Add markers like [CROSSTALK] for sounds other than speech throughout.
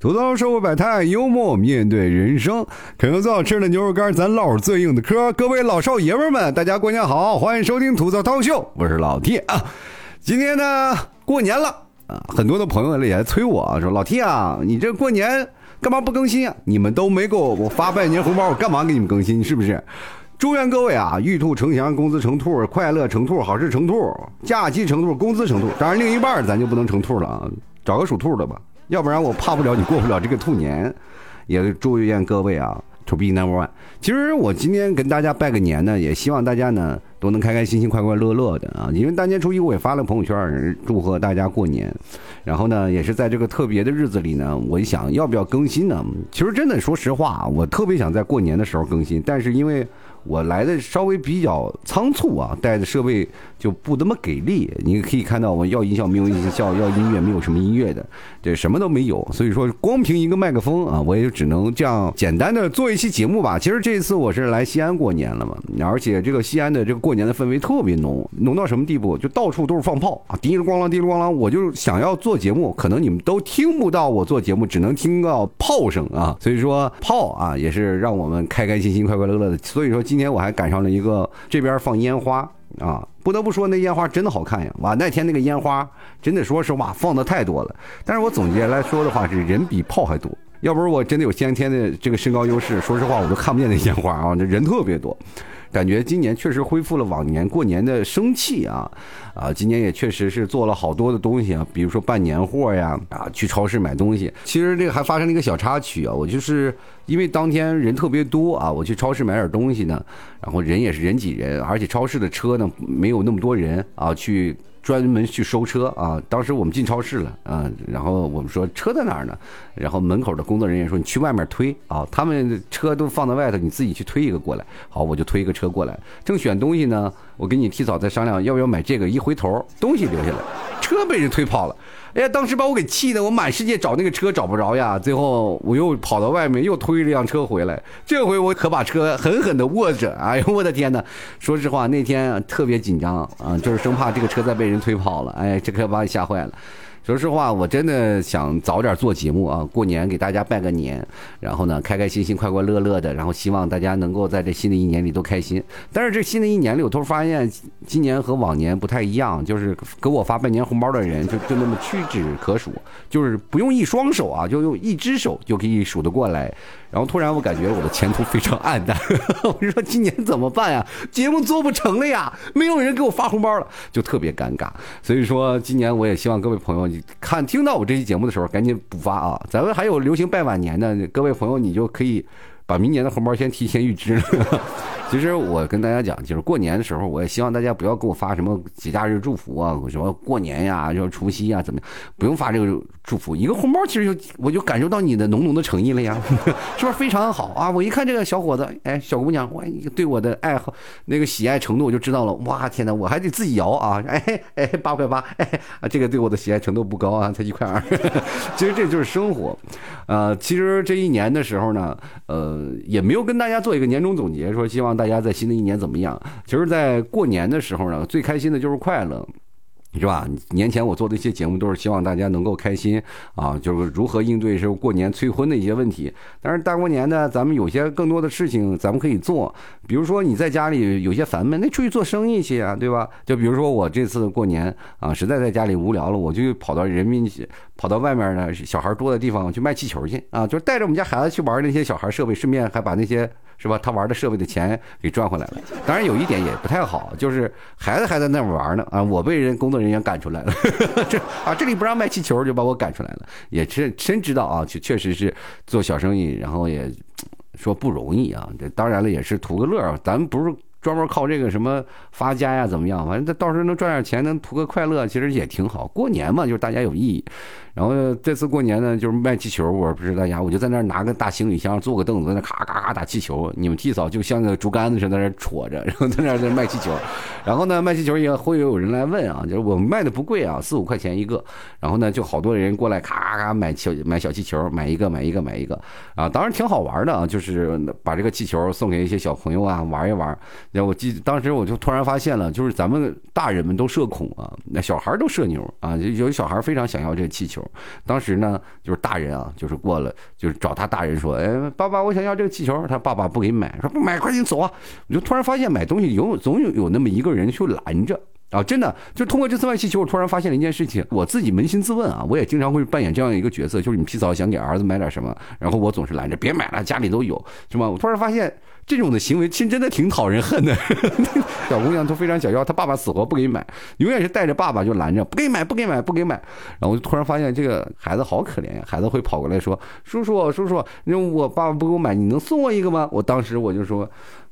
吐槽社会百态，幽默面对人生，啃个最好吃的牛肉干，咱唠最硬的嗑。各位老少爷们们，大家过年好，欢迎收听吐槽涛秀，我是老 T 啊。今天呢，过年了啊，很多的朋友也来催我说，老 T 啊，你这过年干嘛不更新啊？你们都没给我我发拜年红包，我干嘛给你们更新？是不是？祝愿各位啊，玉兔成祥，工资成兔，快乐成兔，好事成兔，假期成兔，工资成兔。当然，另一半咱就不能成兔了啊，找个属兔的吧。要不然我怕不了你过不了这个兔年，也祝愿各位啊，to be number one。其实我今天跟大家拜个年呢，也希望大家呢都能开开心心、快快乐乐的啊。因为大年初一我也发了朋友圈，祝贺大家过年。然后呢，也是在这个特别的日子里呢，我想要不要更新呢？其实真的说实话，我特别想在过年的时候更新，但是因为。我来的稍微比较仓促啊，带的设备就不那么给力。你可以看到，我要音效没有音效，要音乐没有什么音乐的，这什么都没有。所以说，光凭一个麦克风啊，我也只能这样简单的做一期节目吧。其实这一次我是来西安过年了嘛，而且这个西安的这个过年的氛围特别浓，浓到什么地步？就到处都是放炮啊，滴哩咣啷，滴哩咣啷。我就想要做节目，可能你们都听不到我做节目，只能听到炮声啊。所以说，炮啊也是让我们开开心心、快快乐乐的。所以说。今天我还赶上了一个这边放烟花啊，不得不说那烟花真的好看呀！哇，那天那个烟花真的说实话放的太多了。但是我总结来说的话是人比炮还多，要不是我真的有先天的这个身高优势，说实话我都看不见那烟花啊，那人特别多。感觉今年确实恢复了往年过年的生气啊，啊，今年也确实是做了好多的东西啊，比如说办年货呀，啊，去超市买东西。其实这个还发生了一个小插曲啊，我就是因为当天人特别多啊，我去超市买点东西呢，然后人也是人挤人，而且超市的车呢没有那么多人啊去。专门去收车啊！当时我们进超市了啊，然后我们说车在哪儿呢？然后门口的工作人员说你去外面推啊，他们车都放在外头，你自己去推一个过来。好，我就推一个车过来，正选东西呢，我跟你提早再商量要不要买这个，一回头东西留下来，车被人推跑了。哎呀，当时把我给气的，我满世界找那个车找不着呀。最后我又跑到外面，又推了辆车回来。这回我可把车狠狠的握着。哎呦，我的天哪！说实话，那天特别紧张啊，就是生怕这个车再被人推跑了。哎，这可把你吓坏了。说实话，我真的想早点做节目啊，过年给大家拜个年，然后呢，开开心心、快快乐乐的，然后希望大家能够在这新的一年里都开心。但是这新的一年里，我突然发现今年和往年不太一样，就是给我发拜年红包的人就就那么屈指可数，就是不用一双手啊，就用一只手就可以数得过来。然后突然我感觉我的前途非常暗淡，[LAUGHS] 我说今年怎么办呀？节目做不成了呀，没有人给我发红包了，就特别尴尬。所以说今年我也希望各位朋友，看听到我这期节目的时候，赶紧补发啊！咱们还有流行拜晚年的，各位朋友你就可以把明年的红包先提前预支了。[LAUGHS] 其实我跟大家讲，就是过年的时候，我也希望大家不要给我发什么节假日祝福啊，什么过年呀，就除夕呀，怎么样？不用发这个祝福，一个红包其实就我就感受到你的浓浓的诚意了呀，[LAUGHS] 是不是非常好啊？我一看这个小伙子，哎，小姑娘，我对我的爱好那个喜爱程度我就知道了。哇，天哪，我还得自己摇啊！哎哎，八块八，哎，这个对我的喜爱程度不高啊，才一块二。[LAUGHS] 其实这就是生活，呃，其实这一年的时候呢，呃，也没有跟大家做一个年终总结，说希望。大家在新的一年怎么样？其实，在过年的时候呢，最开心的就是快乐。是吧？年前我做的一些节目都是希望大家能够开心啊，就是如何应对是过年催婚的一些问题。但是大过年的，咱们有些更多的事情咱们可以做，比如说你在家里有些烦闷，那出去做生意去啊，对吧？就比如说我这次过年啊，实在在家里无聊了，我就跑到人民跑到外面呢小孩多的地方去卖气球去啊，就是带着我们家孩子去玩那些小孩设备，顺便还把那些是吧他玩的设备的钱给赚回来了。当然有一点也不太好，就是孩子还在那玩呢啊，我被人工作。人员赶出来了，[LAUGHS] 这啊这里不让卖气球，就把我赶出来了。也真真知道啊，确确实是做小生意，然后也说不容易啊。这当然了，也是图个乐咱不是。专门靠这个什么发家呀，怎么样？反正他到时候能赚点钱，能图个快乐，其实也挺好。过年嘛，就是大家有意义。然后这次过年呢，就是卖气球，我不是大家，我就在那拿个大行李箱，坐个凳子，在那咔咔咔打气球。你们替嫂就像个竹竿子似的在那戳着，然后在那在卖气球。然后呢，卖气球也会有人来问啊，就是我们卖的不贵啊，四五块钱一个。然后呢，就好多人过来咔咔咔买小买小气球，买一个买一个买一个啊，当然挺好玩的啊，就是把这个气球送给一些小朋友啊玩一玩。然后我记当时我就突然发现了，就是咱们大人们都社恐啊，那小孩都社牛啊，有小孩非常想要这个气球。当时呢，就是大人啊，就是过了，就是找他大人说，哎，爸爸，我想要这个气球。他爸爸不给买，说不买，快点走啊！我就突然发现买东西有总有有那么一个人去拦着。啊，真的，就通过这次卖气球，我突然发现了一件事情。我自己扪心自问啊，我也经常会扮演这样一个角色，就是你皮草想给儿子买点什么，然后我总是拦着，别买了，家里都有，是吧？我突然发现这种的行为，其实真的挺讨人恨的。[LAUGHS] 小姑娘都非常想要，她爸爸死活不给买，永远是带着爸爸就拦着，不给买，不给买，不给买。然后我就突然发现这个孩子好可怜呀，孩子会跑过来说：“叔叔，叔叔，那我爸爸不给我买，你能送我一个吗？”我当时我就说。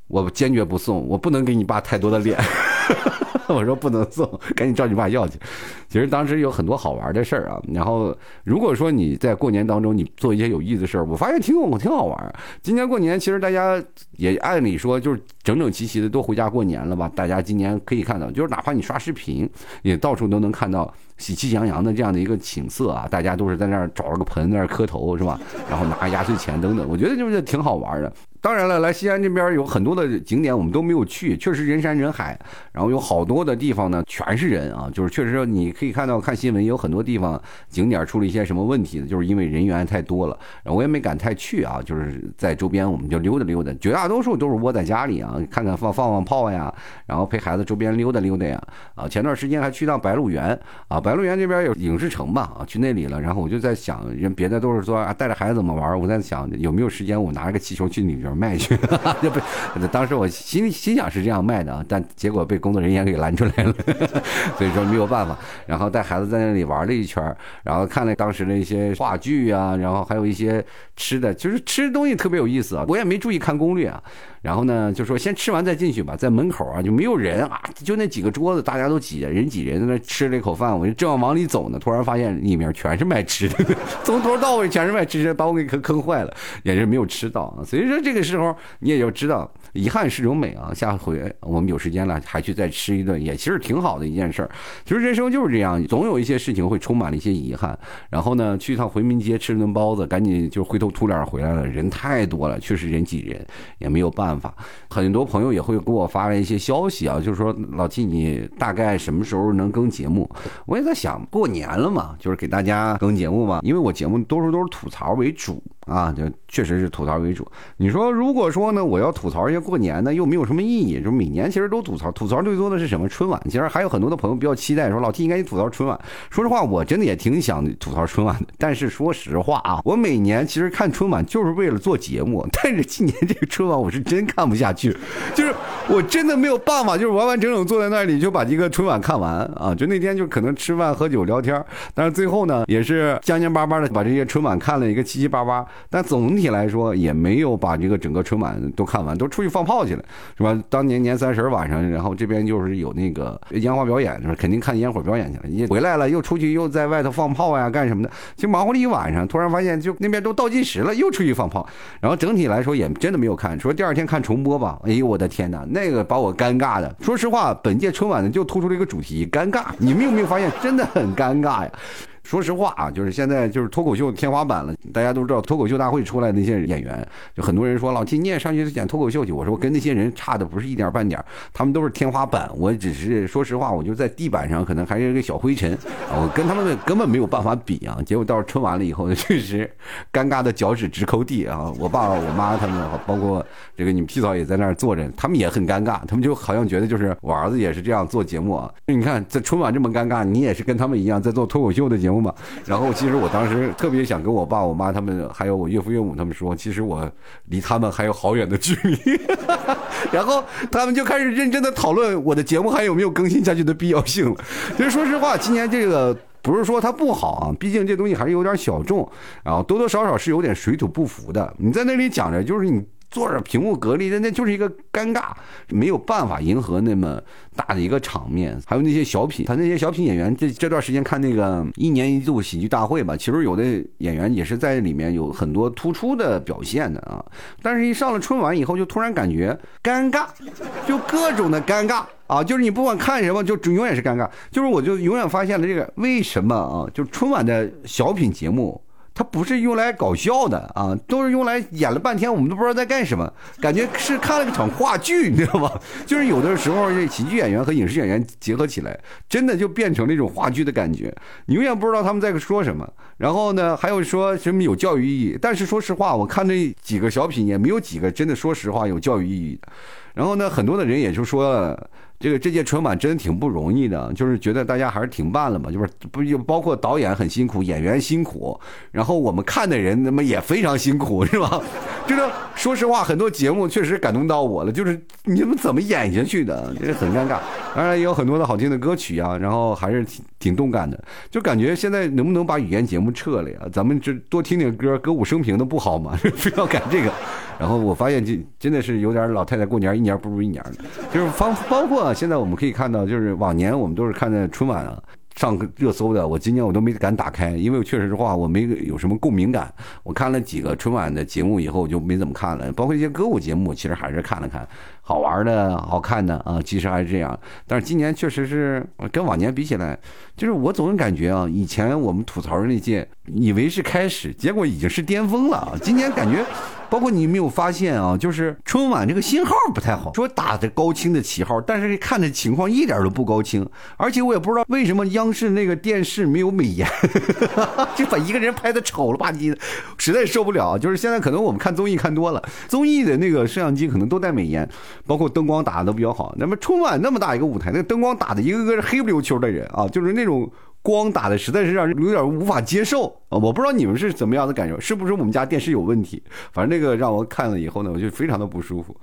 我坚决不送，我不能给你爸太多的脸。[LAUGHS] 我说不能送，赶紧找你爸要去。其实当时有很多好玩的事儿啊。然后如果说你在过年当中你做一些有意思的事儿，我发现挺有挺好玩。今年过年其实大家也按理说就是整整齐齐的都回家过年了吧？大家今年可以看到，就是哪怕你刷视频，也到处都能看到喜气洋洋的这样的一个景色啊。大家都是在那儿找了个盆在那儿磕头是吧？然后拿压岁钱等等，我觉得就是挺好玩的。当然了，来西安这边有很多的景点，我们都没有去，确实人山人海，然后有好多的地方呢，全是人啊，就是确实你可以看到看新闻，有很多地方景点出了一些什么问题呢？就是因为人员太多了，然后我也没敢太去啊，就是在周边我们就溜达溜达，绝大多数都是窝在家里啊，看看放放放炮呀，然后陪孩子周边溜达溜达呀，啊，前段时间还去趟白鹿原啊，白鹿原这边有影视城吧，啊，去那里了，然后我就在想，人别的都是说啊带着孩子怎么玩，我在想有没有时间我拿个气球去里边。[LAUGHS] 卖去，[LAUGHS] 就不，当时我心心想是这样卖的，但结果被工作人员给拦出来了，[LAUGHS] 所以说没有办法。然后带孩子在那里玩了一圈，然后看了当时的一些话剧啊，然后还有一些吃的，就是吃东西特别有意思啊。我也没注意看攻略啊。然后呢，就说先吃完再进去吧，在门口啊就没有人啊，就那几个桌子，大家都挤人挤人，在那吃了一口饭，我就正要往里走呢，突然发现里面全是卖吃的，[LAUGHS] 从头到尾全是卖吃的，把我给坑坑坏了，也是没有吃到啊。所以说这个这时候你也就知道，遗憾是种美啊。下回我们有时间了，还去再吃一顿，也其实挺好的一件事儿。其实人生就是这样，总有一些事情会充满了一些遗憾。然后呢，去一趟回民街吃顿包子，赶紧就灰头土脸回来了，人太多了，确实人挤人，也没有办法。很多朋友也会给我发了一些消息啊，就是说老 T，你大概什么时候能更节目？我也在想，过年了嘛，就是给大家更节目嘛，因为我节目多数都是吐槽为主。啊，就确实是吐槽为主。你说，如果说呢，我要吐槽一下过年呢，又没有什么意义。就每年其实都吐槽，吐槽最多的是什么？春晚。其实还有很多的朋友比较期待，说老 T 应该吐槽春晚。说实话，我真的也挺想吐槽春晚的。但是说实话啊，我每年其实看春晚就是为了做节目。但是今年这个春晚我是真看不下去，就是我真的没有办法，就是完完整整坐在那里就把这个春晚看完啊。就那天就可能吃饭喝酒聊天，但是最后呢，也是将将巴巴的把这些春晚看了一个七七八八。但总体来说也没有把这个整个春晚都看完，都出去放炮去了，是吧？当年年三十晚上，然后这边就是有那个烟花表演，是吧？肯定看烟火表演去了。你回来了，又出去又在外头放炮呀，干什么的？就忙活了一晚上，突然发现就那边都倒计时了，又出去放炮。然后整体来说也真的没有看，说第二天看重播吧。哎呦我的天哪，那个把我尴尬的。说实话，本届春晚呢就突出了一个主题，尴尬。你们有没有发现，真的很尴尬呀？说实话啊，就是现在就是脱口秀天花板了。大家都知道脱口秀大会出来那些演员，就很多人说老金你也上去演脱口秀去。我说我跟那些人差的不是一点半点，他们都是天花板，我只是说实话，我就在地板上可能还是一个小灰尘，我跟他们根本没有办法比啊。结果到春晚了以后，确实尴尬的脚趾直抠地啊。我爸我妈他们，包括这个你们皮嫂也在那儿坐着，他们也很尴尬，他们就好像觉得就是我儿子也是这样做节目啊。你看在春晚这么尴尬，你也是跟他们一样在做脱口秀的节目。节目嘛，然后其实我当时特别想跟我爸、我妈他们，还有我岳父岳母他们说，其实我离他们还有好远的距离。[LAUGHS] 然后他们就开始认真的讨论我的节目还有没有更新下去的必要性了。其实说实话，今年这个不是说它不好啊，毕竟这东西还是有点小众，然后多多少少是有点水土不服的。你在那里讲着，就是你。坐着屏幕隔离的，那就是一个尴尬，没有办法迎合那么大的一个场面。还有那些小品，他那些小品演员，这这段时间看那个一年一度喜剧大会吧，其实有的演员也是在里面有很多突出的表现的啊。但是，一上了春晚以后，就突然感觉尴尬，就各种的尴尬啊，就是你不管看什么，就永远是尴尬。就是我就永远发现了这个为什么啊？就春晚的小品节目。它不是用来搞笑的啊，都是用来演了半天，我们都不知道在干什么，感觉是看了一场话剧，你知道吗？[LAUGHS] 就是有的时候这喜剧演员和影视演员结合起来，真的就变成那种话剧的感觉，你永远不知道他们在说什么。然后呢，还有说什么有教育意义，但是说实话，我看这几个小品也没有几个真的说实话有教育意义的。然后呢，很多的人也就说。这个这届春晚真的挺不容易的，就是觉得大家还是挺慢了嘛，就是不就包括导演很辛苦，演员辛苦，然后我们看的人那么也非常辛苦，[LAUGHS] 是吧？就是说实话，很多节目确实感动到我了，就是你们怎么演下去的？就是很尴尬。当然也有很多的好听的歌曲啊，然后还是挺挺动感的，就感觉现在能不能把语言节目撤了呀？咱们就多听听歌，歌舞升平的不好吗？[LAUGHS] 非要改这个。然后我发现这真的是有点老太太过年一年不如一年的，就是包包括现在我们可以看到，就是往年我们都是看的春晚啊。上热搜的，我今年我都没敢打开，因为确实话我没有什么共鸣感。我看了几个春晚的节目以后，我就没怎么看了。包括一些歌舞节目，其实还是看了看，好玩的、好看的啊，其实还是这样。但是今年确实是跟往年比起来，就是我总是感觉啊，以前我们吐槽的那届，以为是开始，结果已经是巅峰了。今年感觉。包括你没有发现啊？就是春晚这个信号不太好，说打着高清的旗号，但是看的情况一点都不高清。而且我也不知道为什么央视那个电视没有美颜，[LAUGHS] 就把一个人拍的丑了吧唧的，实在受不了。就是现在可能我们看综艺看多了，综艺的那个摄像机可能都带美颜，包括灯光打的都比较好。那么春晚那么大一个舞台，那个灯光打的一个个是黑不溜秋的人啊，就是那种。光打的实在是让人有点无法接受啊！我不知道你们是怎么样的感受，是不是我们家电视有问题？反正那个让我看了以后呢，我就非常的不舒服。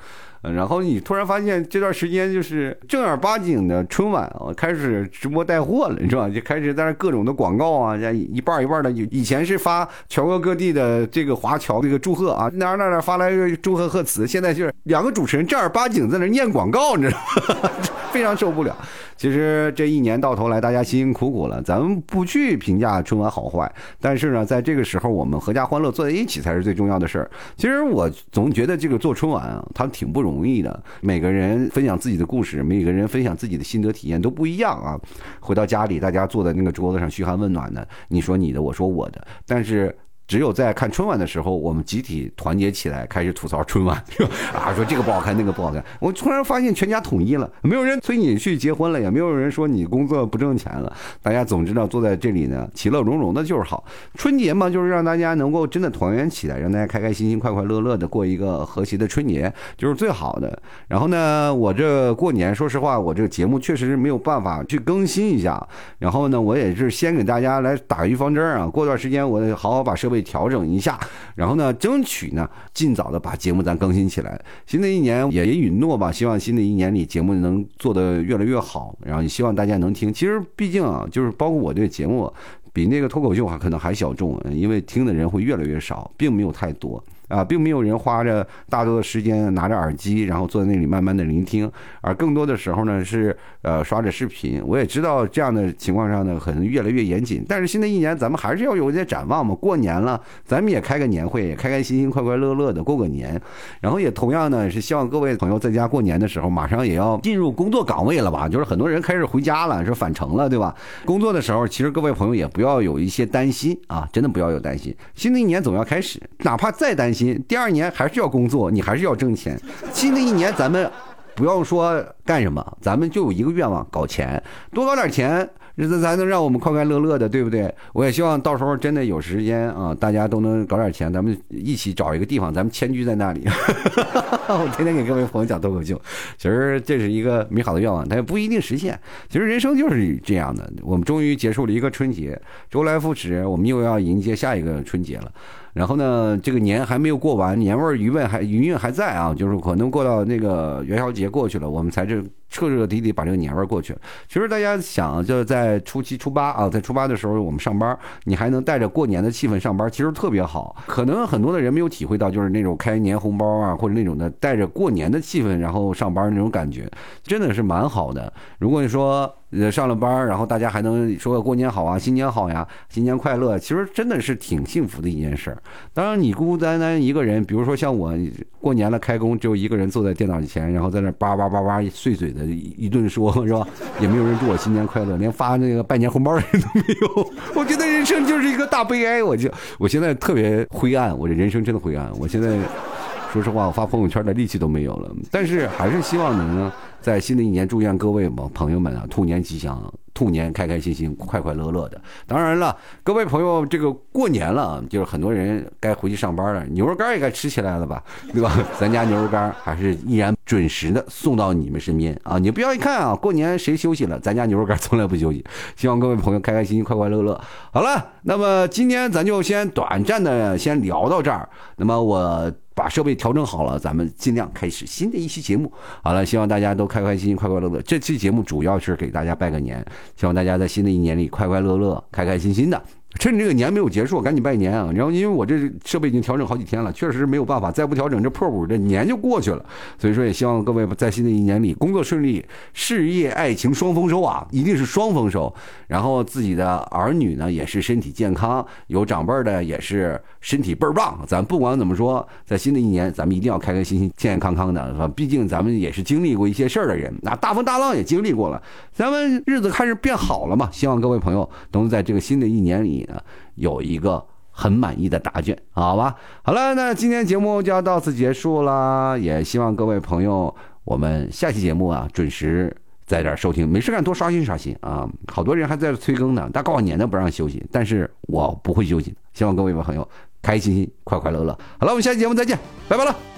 然后你突然发现这段时间就是正儿八经的春晚啊，开始直播带货了，你知道吧？就开始在那各种的广告啊，一半一半的。以前是发全国各地的这个华侨这个祝贺啊，哪哪哪发来祝贺贺词，现在就是两个主持人正儿八经在那念广告，你知道吗？[LAUGHS] 非常受不了。其实这一年到头来，大家辛辛苦苦了，咱们不去评价春晚好坏，但是呢，在这个时候，我们阖家欢乐坐在一起才是最重要的事儿。其实我总觉得这个做春晚啊，它挺不容。容易的，每个人分享自己的故事，每个人分享自己的心得体验都不一样啊。回到家里，大家坐在那个桌子上嘘寒问暖的，你说你的，我说我的，但是。只有在看春晚的时候，我们集体团结起来，开始吐槽春晚 [LAUGHS] 啊，说这个不好看，那个不好看。我突然发现全家统一了，没有人催你去结婚了，也没有人说你工作不挣钱了。大家总知道坐在这里呢，其乐融融的就是好。春节嘛，就是让大家能够真的团圆起来，让大家开开心心、快快乐乐的过一个和谐的春节，就是最好的。然后呢，我这过年，说实话，我这个节目确实是没有办法去更新一下。然后呢，我也是先给大家来打预防针啊，过段时间我得好好把设备。会调整一下，然后呢，争取呢，尽早的把节目咱更新起来。新的一年也允诺吧，希望新的一年里节目能做得越来越好，然后也希望大家能听。其实毕竟啊，就是包括我这个节目，比那个脱口秀还可能还小众，因为听的人会越来越少，并没有太多。啊，并没有人花着大多的时间拿着耳机，然后坐在那里慢慢的聆听，而更多的时候呢是呃刷着视频。我也知道这样的情况上呢，可能越来越严谨。但是新的一年咱们还是要有一些展望嘛。过年了，咱们也开个年会，开开心心、快快乐乐的过个年。然后也同样呢是希望各位朋友在家过年的时候，马上也要进入工作岗位了吧？就是很多人开始回家了，是返程了，对吧？工作的时候，其实各位朋友也不要有一些担心啊，真的不要有担心。新的一年总要开始，哪怕再担心。第二年还是要工作，你还是要挣钱。新的一年咱们不要说干什么，咱们就有一个愿望，搞钱，多搞点钱。日子才能让我们快快乐乐的，对不对？我也希望到时候真的有时间啊，大家都能搞点钱，咱们一起找一个地方，咱们迁居在那里。[LAUGHS] 我天天给各位朋友讲脱口秀，其实这是一个美好的愿望，但也不一定实现。其实人生就是这样的，我们终于结束了一个春节，周来复始，我们又要迎接下一个春节了。然后呢，这个年还没有过完，年味儿余味还余韵还在啊，就是可能过到那个元宵节过去了，我们才是。彻彻底底把这个年味过去。其实大家想，就是在初七、初八啊，在初八的时候我们上班，你还能带着过年的气氛上班，其实特别好。可能很多的人没有体会到，就是那种开年红包啊，或者那种的带着过年的气氛然后上班那种感觉，真的是蛮好的。如果你说呃，上了班，然后大家还能说个过年好啊，新年好呀，新年快乐，其实真的是挺幸福的一件事。当然，你孤孤单单一个人，比如说像我过年了开工，只有一个人坐在电脑前，然后在那叭叭叭叭碎嘴的一顿说，[LAUGHS] 是吧？也没有人祝我新年快乐，连发那个拜年红包的人都没有。[LAUGHS] 我觉得人生就是一个大悲哀，我就我现在特别灰暗，我这人生真的灰暗。我现在 [LAUGHS] 说实话，我发朋友圈的力气都没有了，但是还是希望能。在新的一年，祝愿各位朋朋友们啊，兔年吉祥，兔年开开心心，快快乐乐的。当然了，各位朋友，这个过年了，就是很多人该回去上班了，牛肉干也该吃起来了吧，对吧？咱家牛肉干还是依然准时的送到你们身边啊！你不要一看啊，过年谁休息了？咱家牛肉干从来不休息。希望各位朋友开开心心，快快乐乐。好了，那么今天咱就先短暂的先聊到这儿。那么我。把设备调整好了，咱们尽量开始新的一期节目。好了，希望大家都开开心心、快快乐乐。这期节目主要是给大家拜个年，希望大家在新的一年里快快乐乐、开开心心的。趁这个年没有结束，赶紧拜年啊！然后因为我这设备已经调整好几天了，确实没有办法，再不调整这破五，这年就过去了。所以说，也希望各位在新的一年里工作顺利，事业爱情双丰收啊，一定是双丰收。然后自己的儿女呢，也是身体健康，有长辈的也是身体倍儿棒。咱不管怎么说，在新的一年，咱们一定要开开心心、健健康康的，毕竟咱们也是经历过一些事儿的人，那大风大浪也经历过了，咱们日子开始变好了嘛。希望各位朋友都能在这个新的一年里。啊有一个很满意的答卷，好吧？好了，那今天节目就要到此结束了，也希望各位朋友，我们下期节目啊准时在这儿收听，没事干多刷新刷新啊！好多人还在这催更呢，大过年的不让休息，但是我不会休息，希望各位朋友开心心、快快乐乐。好了，我们下期节目再见，拜拜了。